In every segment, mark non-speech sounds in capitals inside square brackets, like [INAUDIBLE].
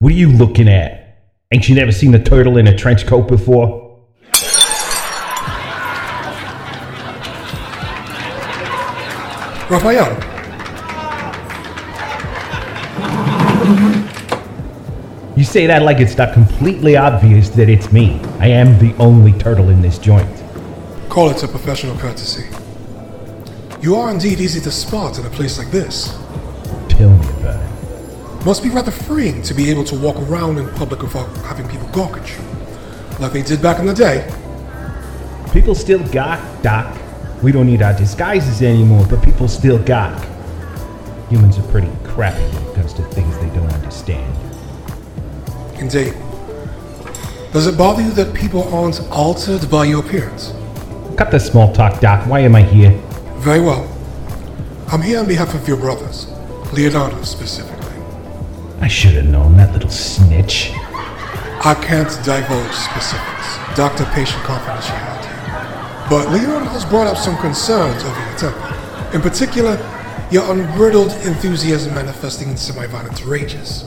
What are you looking at? Ain't you never seen a turtle in a trench coat before? Raphael, You say that like it's not completely obvious that it's me. I am the only turtle in this joint. call it a professional courtesy. You are indeed easy to spot in a place like this. Tell me about it. Must be rather freeing to be able to walk around in public without having people gawk at you. Like they did back in the day. People still gawk, Doc. We don't need our disguises anymore, but people still gawk. Humans are pretty crappy when it comes to things they don't understand. Indeed. Does it bother you that people aren't altered by your appearance? Cut the small talk, Doc. Why am I here? Very well. I'm here on behalf of your brothers, Leonardo specifically. I should have known that little snitch. I can't divulge specifics, doctor patient confidentiality. But Leon has brought up some concerns over your temper. In particular, your unbridled enthusiasm manifesting in semi violent rages.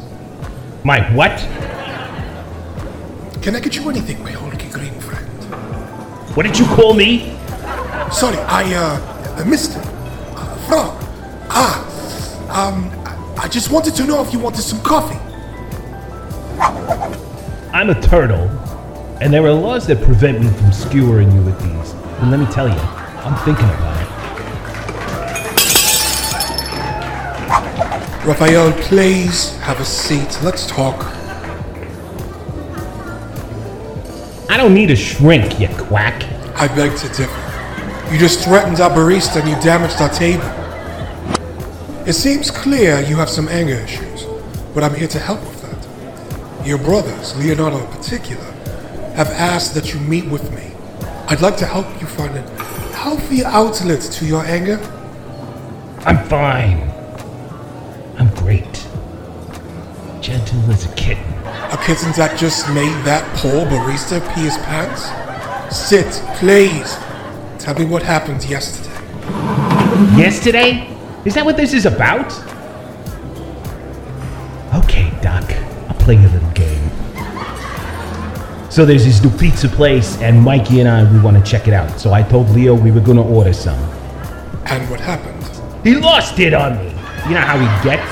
My what? Can I get you anything, my hulky green friend? What did you call me? Sorry, I, uh, I missed it. Uh, frog. Ah, um, I- just wanted to know if you wanted some coffee. I'm a turtle, and there are laws that prevent me from skewering you with these. And let me tell you, I'm thinking about it. Raphael, please have a seat. Let's talk. I don't need a shrink, you quack. I beg to differ. You just threatened our barista and you damaged our table. It seems clear you have some anger issues, but I'm here to help with that. Your brothers, Leonardo in particular, have asked that you meet with me. I'd like to help you find a healthy outlet to your anger. I'm fine. I'm great. Gentle as a kitten. A kitten that just made that poor barista pee his pants? Sit, please. Tell me what happened yesterday. Yesterday? Is that what this is about? Okay, Doc. I'll play a little game. So there's this new pizza place, and Mikey and I, we want to check it out. So I told Leo we were going to order some. And what happened? He lost it on me. You know how he gets?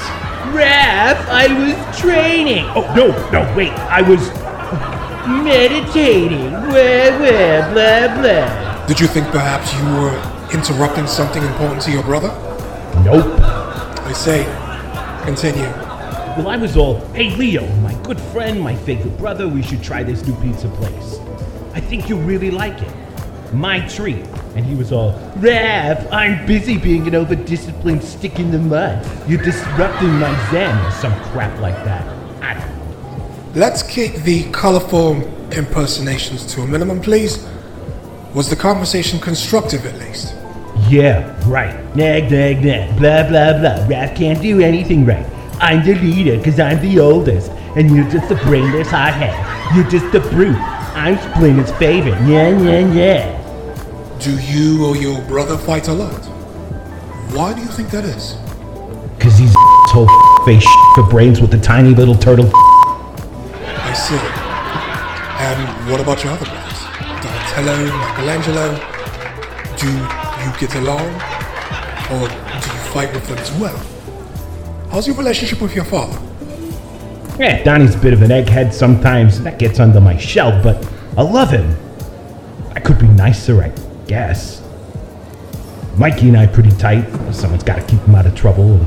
Raph, I was training. Oh, no, no, wait. I was meditating. Blah, blah, blah, blah. Did you think perhaps you were interrupting something important to your brother? Nope. I say, continue. Well, I was all, hey, Leo, my good friend, my favorite brother, we should try this new pizza place. I think you'll really like it. My treat. And he was all, Raph, I'm busy being an over-disciplined stick in the mud. You're disrupting my zen, or some crap like that. I don't know. Let's keep the colorful impersonations to a minimum, please. Was the conversation constructive at least? Yeah, right. Nag, nag, nag. Blah, blah, blah. Raph can't do anything right. I'm the leader because I'm the oldest. And you're just a brainless hothead. You're just a brute. I'm Splinter's favorite. Yeah, yeah, yeah. Do you or your brother fight a lot? Why do you think that is? Because he's [LAUGHS] whole [LAUGHS] face [LAUGHS] for brains with a tiny little turtle. I see. And what about your other brothers? Donatello, Michelangelo? Do you get along? Or do you fight with them as well? How's your relationship with your father? Yeah, Donnie's a bit of an egghead sometimes. That gets under my shell, but I love him. I could be nicer, I guess. Mikey and I are pretty tight. Someone's got to keep him out of trouble.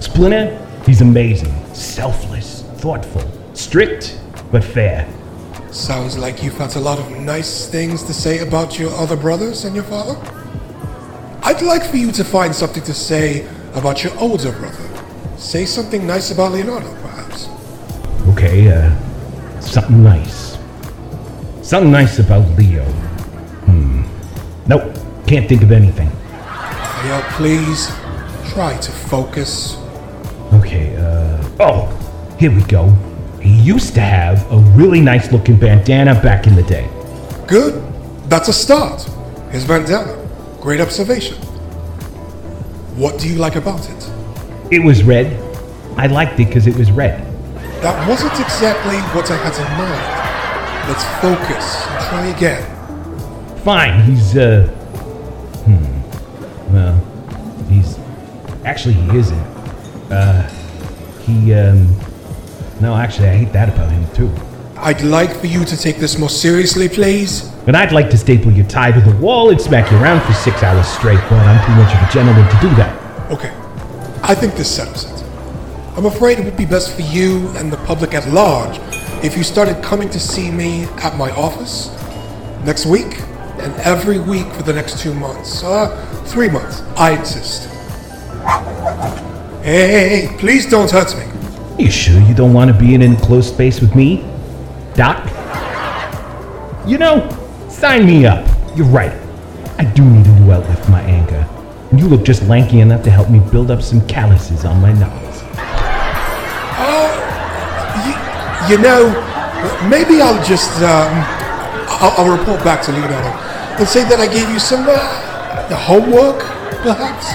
Splinter, he's amazing, selfless, thoughtful, strict, but fair. Sounds like you've got a lot of nice things to say about your other brothers and your father. I'd like for you to find something to say about your older brother. Say something nice about Leonardo, perhaps. Okay, uh, something nice. Something nice about Leo. Hmm. Nope, can't think of anything. Raphael, please try to focus. Okay, uh. Oh, here we go. He used to have a really nice looking bandana back in the day. Good. That's a start. His bandana. Great observation. What do you like about it? It was red. I liked it because it was red. That wasn't exactly what I had in mind. Let's focus and try again. Fine, he's, uh. Hmm. Well, he's. Actually, he isn't. Uh. He, um. No, actually, I hate that about him, too. I'd like for you to take this more seriously, please. And I'd like to staple your tie to the wall and smack you around for six hours straight, but I'm too much of a gentleman to do that. Okay, I think this settles it. I'm afraid it would be best for you and the public at large if you started coming to see me at my office next week and every week for the next two months. Uh, three months. I insist. Hey, hey, hey, please don't hurt me. Are you sure you don't want to be in an enclosed space with me? Doc? You know, sign me up. You're right. I do need a new outlet for my anger. You look just lanky enough to help me build up some calluses on my knuckles. You, you know, maybe I'll just, um, I'll, I'll report back to Leonardo and say that I gave you some uh, homework, perhaps.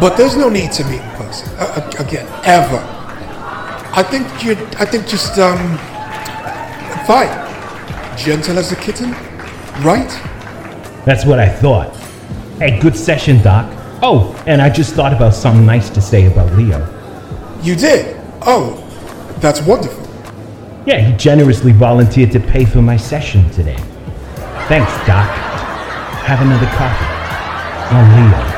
But there's no need to meet in person uh, uh, again, ever. I think you, I think just, um, fine, gentle as a kitten, right? That's what I thought. Hey, good session, Doc. Oh, and I just thought about something nice to say about Leo. You did. Oh, that's wonderful. Yeah, he generously volunteered to pay for my session today. Thanks, Doc. Have another coffee. On Leo.